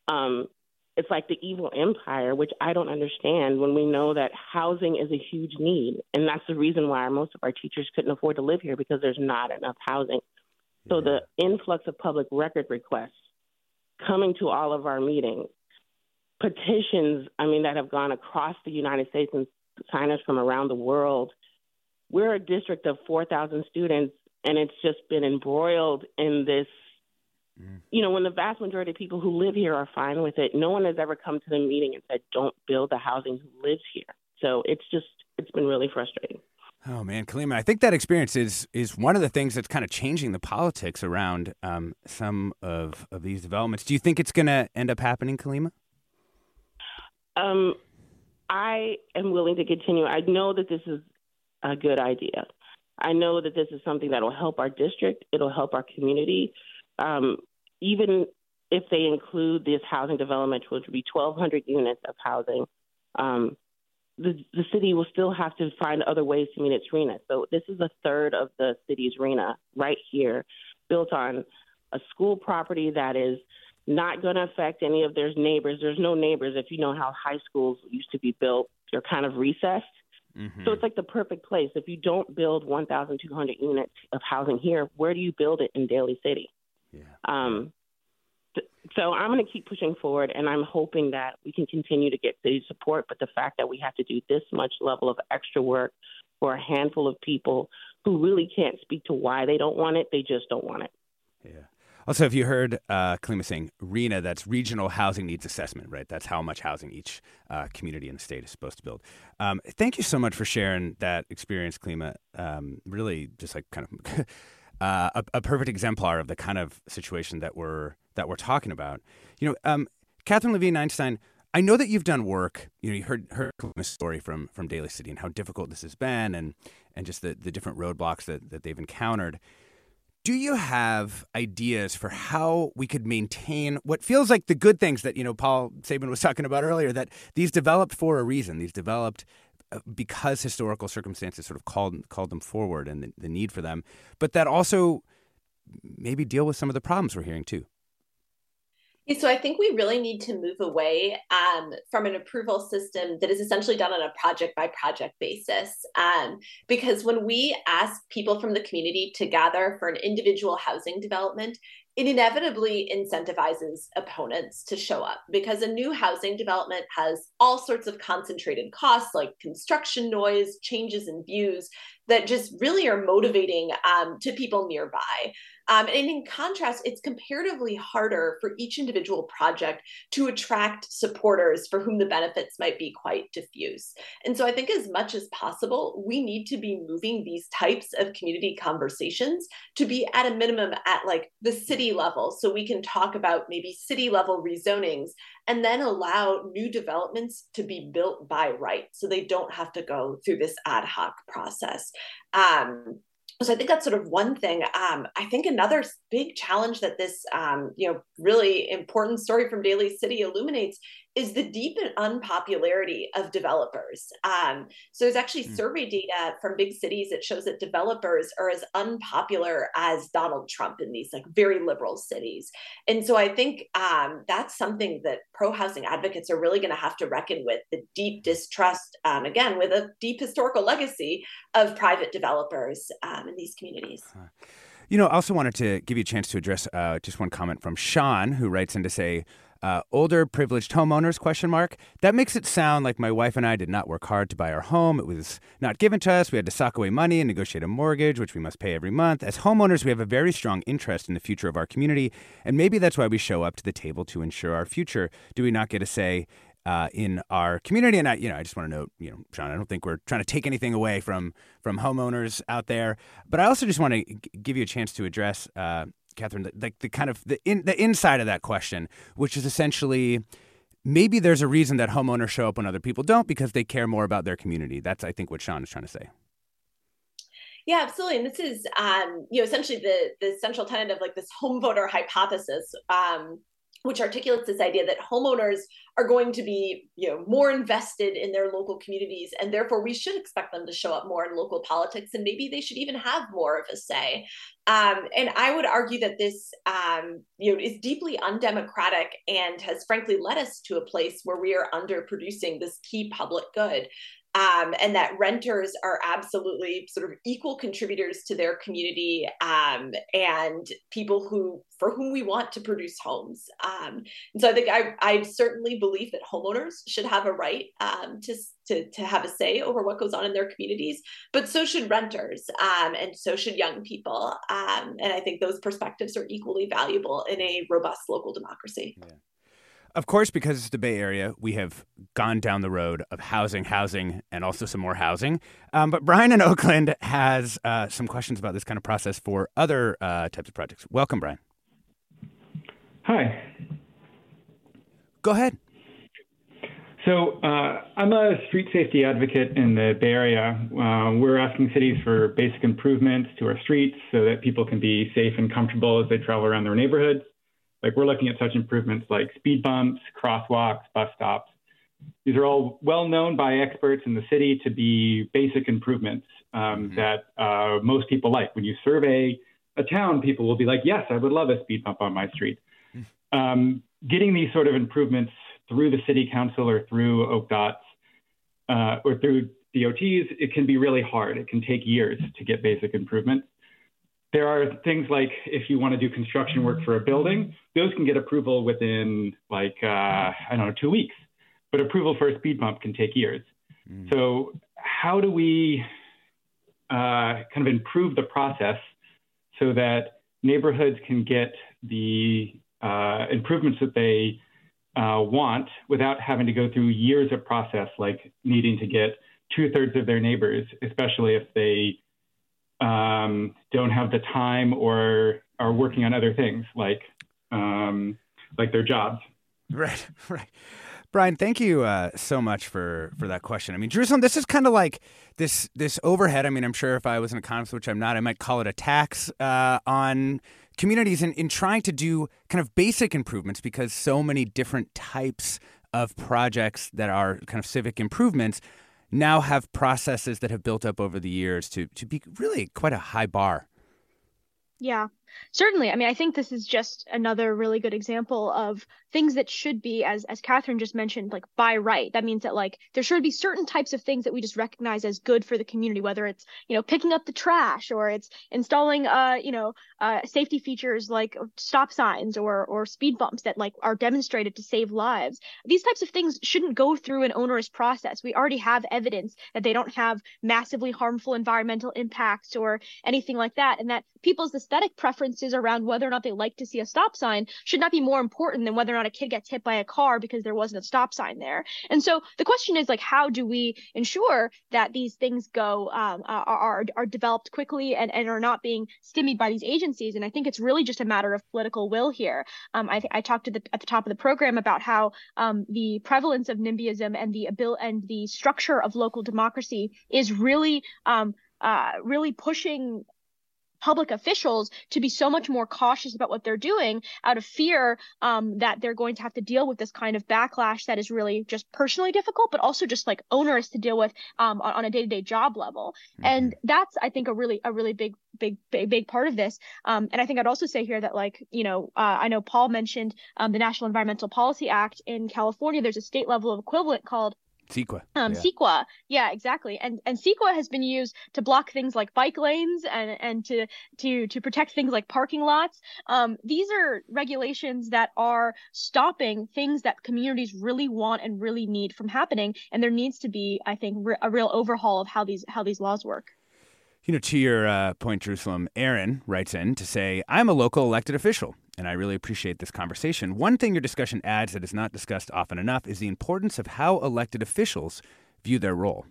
um, it's like the evil empire, which I don't understand when we know that housing is a huge need. And that's the reason why most of our teachers couldn't afford to live here because there's not enough housing. So the influx of public record requests coming to all of our meetings, petitions, I mean, that have gone across the United States and signers from around the world. We're a district of 4,000 students, and it's just been embroiled in this you know, when the vast majority of people who live here are fine with it, no one has ever come to the meeting and said, don't build the housing who lives here. So it's just, it's been really frustrating. Oh man, Kalima, I think that experience is is one of the things that's kind of changing the politics around um, some of, of these developments. Do you think it's going to end up happening, Kalima? Um, I am willing to continue. I know that this is a good idea. I know that this is something that will help our district. It'll help our community um, even if they include this housing development, which would be 1,200 units of housing, um, the, the city will still have to find other ways to meet its RHNA. So this is a third of the city's RHNA right here, built on a school property that is not going to affect any of their neighbors. There's no neighbors. If you know how high schools used to be built, they're kind of recessed. Mm-hmm. So it's like the perfect place. If you don't build 1,200 units of housing here, where do you build it in Daly City? Yeah. Um, so I'm going to keep pushing forward, and I'm hoping that we can continue to get city support. But the fact that we have to do this much level of extra work for a handful of people who really can't speak to why they don't want it, they just don't want it. Yeah. Also, if you heard uh, Kalima saying RHNA, that's Regional Housing Needs Assessment, right? That's how much housing each uh, community in the state is supposed to build. Um, thank you so much for sharing that experience, Kalima. Um, really, just like kind of <laughs> uh, a, a, perfect exemplar of the kind of situation that we're that we're talking about. You know, um, Katherine Levine Einstein. I know that you've done work. You know, you heard her story from from Daly City and how difficult this has been, and and just the the different roadblocks that that they've encountered. Do you have ideas for how we could maintain what feels like the good things that you know Paul Sabin was talking about earlier? That these developed for a reason. These developed because historical circumstances sort of called called them forward and the, the need for them, but that also maybe deal with some of the problems we're hearing too. Yeah, so I think we really need to move away um, from an approval system that is essentially done on a project by project basis. Um, because when we ask people from the community to gather for an individual housing development, it inevitably incentivizes opponents to show up because a new housing development has all sorts of concentrated costs like construction noise, changes in views that just really are motivating um, to people nearby. Um, and in contrast, it's comparatively harder for each individual project to attract supporters for whom the benefits might be quite diffuse. And so I think, as much as possible, we need to be moving these types of community conversations to be at a minimum at like the city level. So we can talk about maybe city level rezonings and then allow new developments to be built by right so they don't have to go through this ad hoc process. Um, so I think that's sort of one thing. Um, I think another big challenge that this, um, you know, really important story from Daly City illuminates is the deep unpopularity of developers. Um, so there's actually mm. survey data from big cities that shows that developers are as unpopular as Donald Trump in these like very liberal cities. And so I think um, that's something that pro housing advocates are really going to have to reckon with the deep distrust, um, again, with a deep historical legacy of private developers um, in these communities. You know, I also wanted to give you a chance to address uh, just one comment from Sean, who writes in to say, uh, older privileged homeowners question mark. That makes it sound like my wife and i did not work hard to buy our home. It was not given to us. We had to sock away money and negotiate a mortgage which we must pay every month. As homeowners we have a very strong interest in the future of our community and maybe that's why we show up to the table to ensure our future. Do we not get a say uh, in our community. And I, you know, I just want to note, you know, Sean, I don't think we're trying to take anything away from from homeowners out there, but I also just want to g- give you a chance to address uh, Katherine, the, the kind of the in, the inside of that question, which is essentially maybe there's a reason that homeowners show up when other people don't because they care more about their community. That's I think what Sean is trying to say. Yeah, absolutely. And this is, um, you know, essentially the the central tenet of like this home voter hypothesis, um, which articulates this idea that homeowners are going to be you know more invested in their local communities and therefore we should expect them to show up more in local politics and maybe they should even have more of a say. Um, and i would argue that this um, you know is deeply undemocratic and has frankly led us to a place where we are underproducing this key public good um, and that renters are absolutely sort of equal contributors to their community um, and people who for whom we want to produce homes. Um, and so i think I, I certainly believe that homeowners should have a right um, to, to, to have a say over what goes on in their communities but so should renters um, and so should young people. Um, and i think those perspectives are equally valuable in a robust local democracy. Yeah. Of course, because it's the Bay Area, we have gone down the road of housing, housing, and also some more housing. Um, but Brian in <laughs> Oakland has uh, some questions about this kind of process for other uh, types of projects. Welcome, Brian. Hi. Go ahead. So, uh, I'm a street safety advocate in the Bay Area. Uh, we're asking cities for basic improvements to our streets so that people can be safe and comfortable as they travel around their neighborhoods. Like we're looking at such improvements like speed bumps, crosswalks, bus stops. These are all well known by experts in the city to be basic improvements um, mm-hmm. that uh, most people like. When you survey a town, people will be like, yes, I would love a speed bump on my street. Mm-hmm. Um, getting these sort of improvements through the city council or through ODOTs uh, or through DOTs, it can be really hard. It can take years to get basic improvements. There are things like if you want to do construction work for a building, those can get approval within like, uh, I don't know, two weeks. But approval for a speed bump can take years. Mm. So, how do we uh, kind of improve the process so that neighborhoods can get the uh, improvements that they uh, want without having to go through years of process, like needing to get two thirds of their neighbors, especially if they um, don't have the time or are working on other things like um, like their jobs. Right, <laughs> right. Brian, thank you uh, so much for for that question. I mean, Jerusalem, this is kind of like this this overhead. I mean, I'm sure if I was an economist, which I'm not, I might call it a tax uh, on communities in, in trying to do kind of basic improvements because so many different types of projects that are kind of civic improvements now have processes that have built up over the years to to be really quite a high bar. Yeah. Certainly. I mean, I think this is just another really good example of things that should be, as as Katherine just mentioned, like by right. That means that like there should be certain types of things that we just recognize as good for the community, whether it's you know picking up the trash or it's installing uh you know uh safety features like stop signs or or speed bumps that like are demonstrated to save lives. These types of things shouldn't go through an onerous process. We already have evidence that they don't have massively harmful environmental impacts or anything like that, and that people's aesthetic preferences around whether or not they like to see a stop sign should not be more important than whether or not a kid gets hit by a car because there wasn't a stop sign there. And so the question is like, how do we ensure that these things go um, are, are developed quickly and, and are not being stymied by these agencies? And I think it's really just a matter of political will here. Um, I, I talked the, at the top of the program about how um, the prevalence of NIMBYism and the abil- and the structure of local democracy is really um, uh, really pushing public officials to be so much more cautious about what they're doing out of fear um, that they're going to have to deal with this kind of backlash that is really just personally difficult, but also just like onerous to deal with um, on, on, a day-to-day job level. Mm-hmm. And that's, I think, a really a really big big big big part of this um, and i think i'd also say here that like you know uh, i know paul mentioned um, the national environmental policy act in california there's a state level of equivalent called CEQA. Um, yeah. CEQA. Yeah, exactly. And and CEQA has been used to block things like bike lanes and and to to to protect things like parking lots. Um, these are regulations that are stopping things that communities really want and really need from happening. And there needs to be, I think, re- a real overhaul of how these how these laws work. You know, to your uh, point, Jerusalem, Aaron writes in to say, I'm a local elected official and I really appreciate this conversation. One thing your discussion adds that is not discussed often enough is the importance of how elected officials view their role.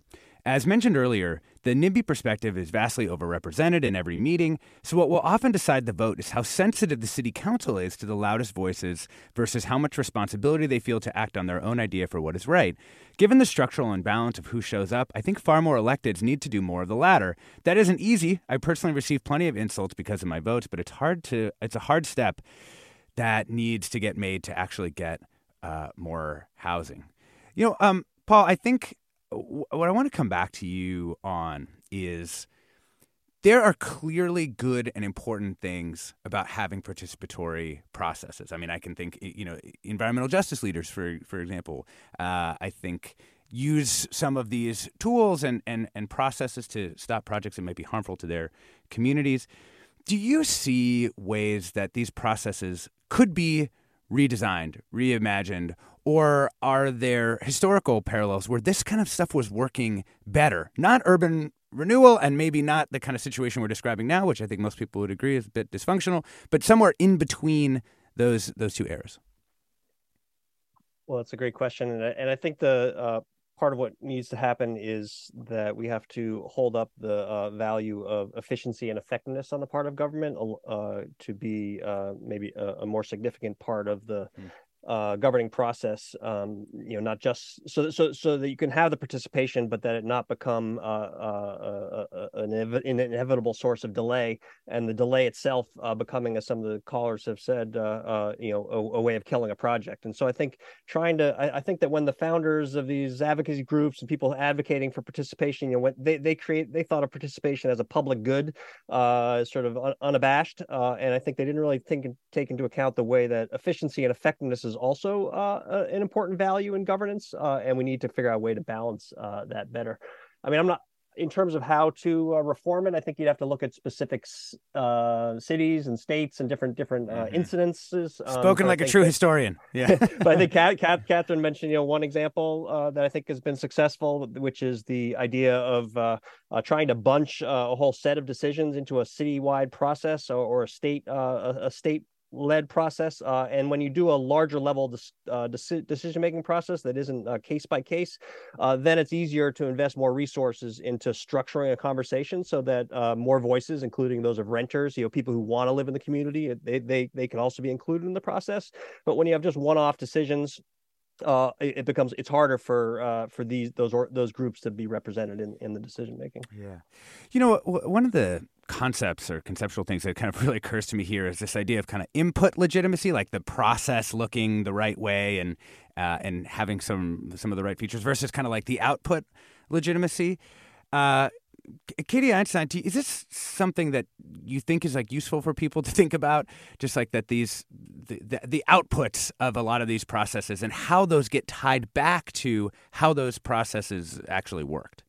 As mentioned earlier, the NIMBY perspective is vastly overrepresented in every meeting, so what will often decide the vote is how sensitive the city council is to the loudest voices versus how much responsibility they feel to act on their own idea for what is right. Given the structural imbalance of who shows up, I think far more electeds need to do more of the latter. That isn't easy. I personally receive plenty of insults because of my votes, but it's hard to it's a hard step that needs to get made to actually get uh, more housing. You know, um, Paul, I think what I want to come back to you on is there are clearly good and important things about having participatory processes. I mean, I can think, you know, environmental justice leaders, for for example, uh, I think use some of these tools and, and, and processes to stop projects that might be harmful to their communities. Do you see ways that these processes could be redesigned, reimagined, or are there historical parallels where this kind of stuff was working better? Not urban renewal and maybe not the kind of situation we're describing now, which I think most people would agree is a bit dysfunctional, but somewhere in between those those two eras. Well, that's a great question, and I, and I think the uh, part of what needs to happen is that we have to hold up the uh, value of efficiency and effectiveness on the part of government uh, to be uh, maybe a, a, more significant part of the mm uh, governing process. Um, you know, not just so so so that you can have the participation, but that it not become uh, uh, uh, uh an, an, inevitable source of delay, and the delay itself uh, becoming, as some of the callers have said, you know, a, a, way of killing a project. And so I think trying to, I, I, think that when the founders of these advocacy groups and people advocating for participation, you know, when they they create they thought of participation as a public good, sort of un, unabashed, and I think they didn't really think take into account the way that efficiency and effectiveness is is also uh, an important value in governance, uh, and we need to figure out a way to balance uh, that better. I mean, I'm not in terms of how to uh, reform it. I think you'd have to look at specific uh, cities and states and different different uh, mm-hmm. incidences. Um, Spoken like a true that, historian. <laughs> Yeah, but I think <laughs> Kat, Kat, Katherine mentioned you know one example that I think has been successful, which is the idea of trying to bunch a whole set of decisions into a citywide process or, or a state a, a state led process. Uh, and when you do a larger level uh, decision making process that isn't uh, case by case, uh, then it's easier to invest more resources into structuring a conversation so that more voices, including those of renters, you know, people who want to live in the community, they, they, they can also be included in the process. But when you have just one off decisions, uh, it, it, becomes it's harder for uh, for these those or, those groups to be represented in, in the decision making. Yeah, you know, one of the concepts or conceptual things that kind of <laughs> really occurs to me here is this idea of kind of input legitimacy, like the process looking the right way and uh, and having some some of the right features versus kind of like the output legitimacy. Uh, Katie Einstein, is this something that you think is like useful for people to <laughs> think about? Just like that these the, the, the outputs of a lot of these processes and how those get tied back to how those processes actually worked.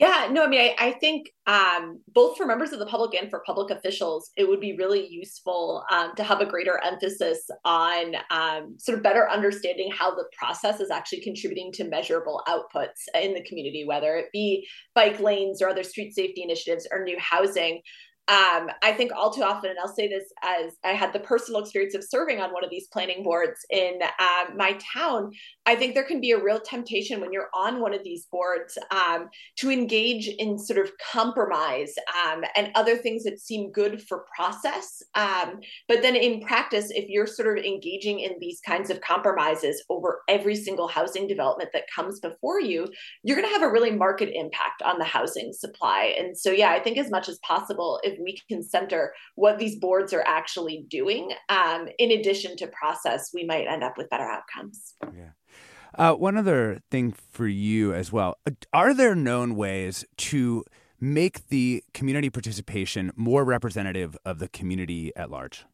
Yeah, no, I mean, I, I think um, both for members of the public and for public officials, it would be really useful um, to have a greater emphasis on um, sort of better understanding how the process is actually contributing to measurable outputs in the community, whether it be bike lanes or other street safety initiatives or new housing um, I think all too often, and I'll say this as I had the personal experience of serving on one of these planning boards in um, my town. I think there can be a real temptation when you're on one of these boards um, to engage in sort of compromise um, and other things that seem good for process. Um, but then in practice, if you're sort of engaging in these kinds of compromises over every single housing development that comes before you, you're going to have a really market impact on the housing supply. And so, yeah, I think as much as possible, if we can center what these boards are actually doing, um, in addition to process, we might end up with better outcomes. Yeah. Uh, one other thing for you as well uh, are there known ways to make the community participation more representative of the community at large?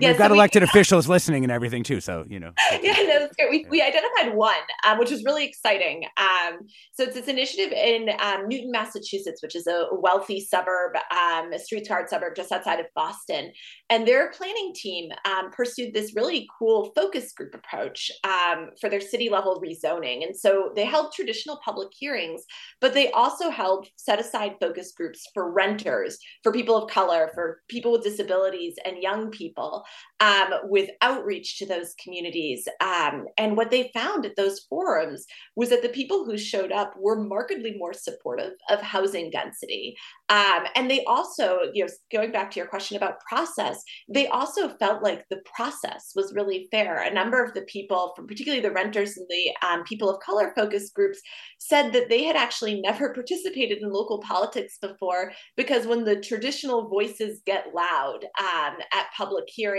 Yeah, we've got so elected we, <laughs> officials listening and everything too. So you know. <laughs> yeah, no, that's great. We, we identified one, um, which was really exciting. Um, so it's this initiative in um, Newton, Massachusetts, which is a wealthy suburb, um, a streetcar suburb just outside of Boston, and their planning team um, pursued this really cool focus group approach um, for their city level rezoning. And so they held traditional public hearings, but they also held set aside focus groups for renters, for people of color, for people with disabilities, and young people um, with outreach to those communities. Um, and what they found at those forums was that the people who showed up were markedly more supportive of housing density. Um, and they also, you know, going back to your question about process, they also felt like the process was really fair. A number of the people, from particularly the renters and the um, people of color focus groups, said that they had actually never <laughs> participated in local politics before because when the traditional voices get loud um, at public hearings,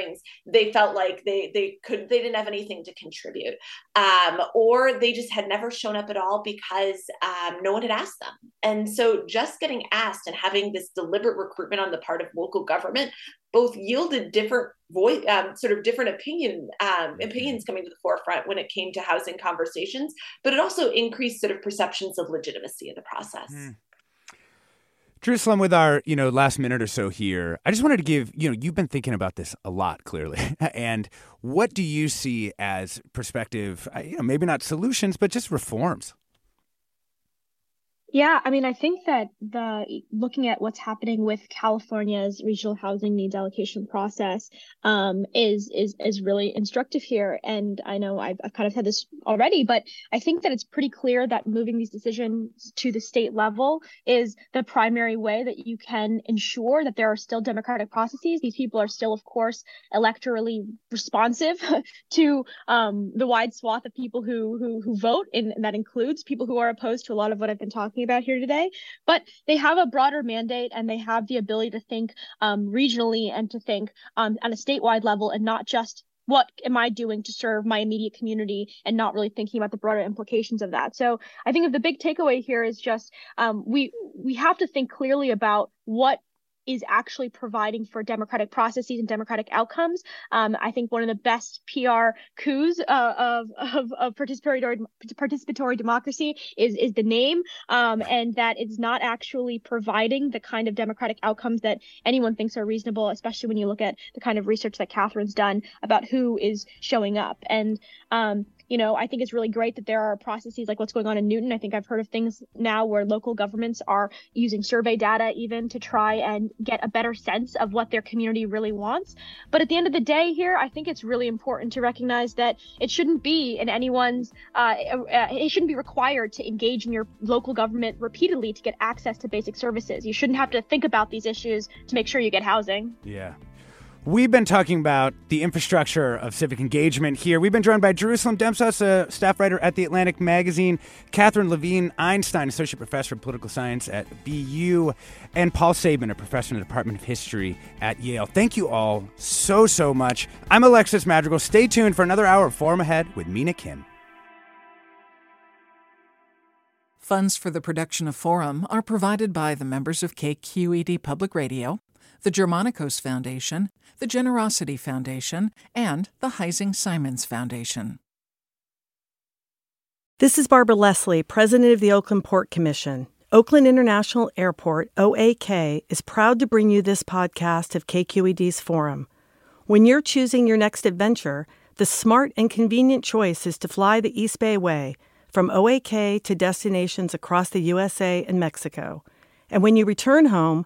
they felt like they they could they didn't have anything to contribute, um, or they just had never shown up at all because um, no one had asked them. And so, just getting asked and having this deliberate recruitment on the part of local government both yielded different voice, um, sort of different opinion um, mm-hmm. opinions coming to the forefront when it came to housing conversations, but it also increased sort of perceptions of legitimacy of the process. Mm. Jerusalem, with our you know last minute or so here, I just wanted to give you know you've been thinking about this a lot clearly, <laughs> and what do you see as perspective? Uh, you know, maybe not solutions, but just reforms. Yeah, I mean, I think that the looking at what's happening with California's regional housing needs allocation process um, is is is really instructive here. And I know I've, I've kind of said this already, but I think that it's pretty clear that moving these decisions to the state level is the primary way that you can ensure that there are still democratic processes. These people are still, of course, electorally responsive <laughs> to um, the wide swath of people who who who vote, and that includes people who are opposed to a lot of what I've been talking about here today. But they have a broader mandate and they have the ability to think um, regionally and to think um, on a statewide level and not just what am I doing to serve my immediate community and not really thinking about the broader implications of that. So I think of the big takeaway here is just um, we we have to think clearly about what is actually providing for democratic processes and democratic outcomes. Um, I think one of the best PR coups uh, of, of, of participatory participatory democracy is is the name, um, and that it's not actually providing the kind of democratic outcomes that anyone thinks are reasonable, especially when you look at the kind of research that Katherine's done about who is showing up. And um, you know, I think it's really great that there are processes like what's going on in Newton. I think I've heard of things now where local governments are using survey data even to try and get a better sense of what their community really wants. But at the end of the day, here, I think it's really important to recognize that it shouldn't be in anyone's, uh, uh, it shouldn't be required to engage in your local government repeatedly to get access to basic services. You shouldn't have to think about these issues to make sure you get housing. Yeah. We've been talking about the infrastructure of civic engagement here. We've been joined by Jerusalem Demsas, a staff writer at The Atlantic Magazine, Katherine Levine Einstein, Associate Professor of Political Science at BU, and Paul Sabin, a professor in the Department of History at Yale. Thank you all so, so much. I'm Alexis Madrigal. Stay tuned for another hour of Forum Ahead with Mina Kim. Funds for the production of Forum are provided by the members of KQED Public Radio, the Germanacos Foundation, the Generosity Foundation, and the Heising Simons Foundation. This is Barbara Leslie, President of the Oakland Port Commission. Oakland International Airport, OAK, is proud to bring you this podcast of KQED's Forum. When you're choosing your next adventure, the smart and convenient choice is to fly the East Bay Way from OAK to destinations across the USA and Mexico. And when you return home,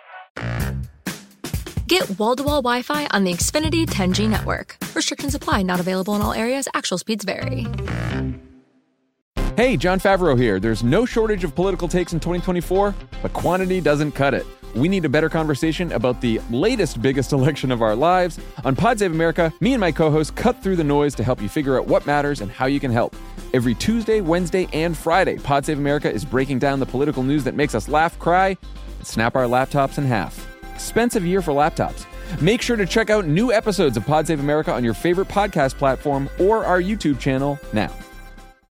Get wall to wall Wi Fi on the Xfinity 10G network. Restrictions apply, not available in all areas. Actual speeds vary. Hey, Jon Favreau here. There's no shortage of political takes in 2024, but quantity doesn't cut it. We need a better conversation about the latest biggest <laughs> election of our lives. On Pod Save America, me and my co hosts cut through the noise to help you figure out what matters and how you can help. Every Tuesday, Wednesday, and Friday, Pod Save America is breaking down the political news that makes us laugh, cry, and snap our laptops in half. Expensive year for laptops. Make sure to check out new episodes of Pod Save America on your favorite podcast platform or our YouTube channel now.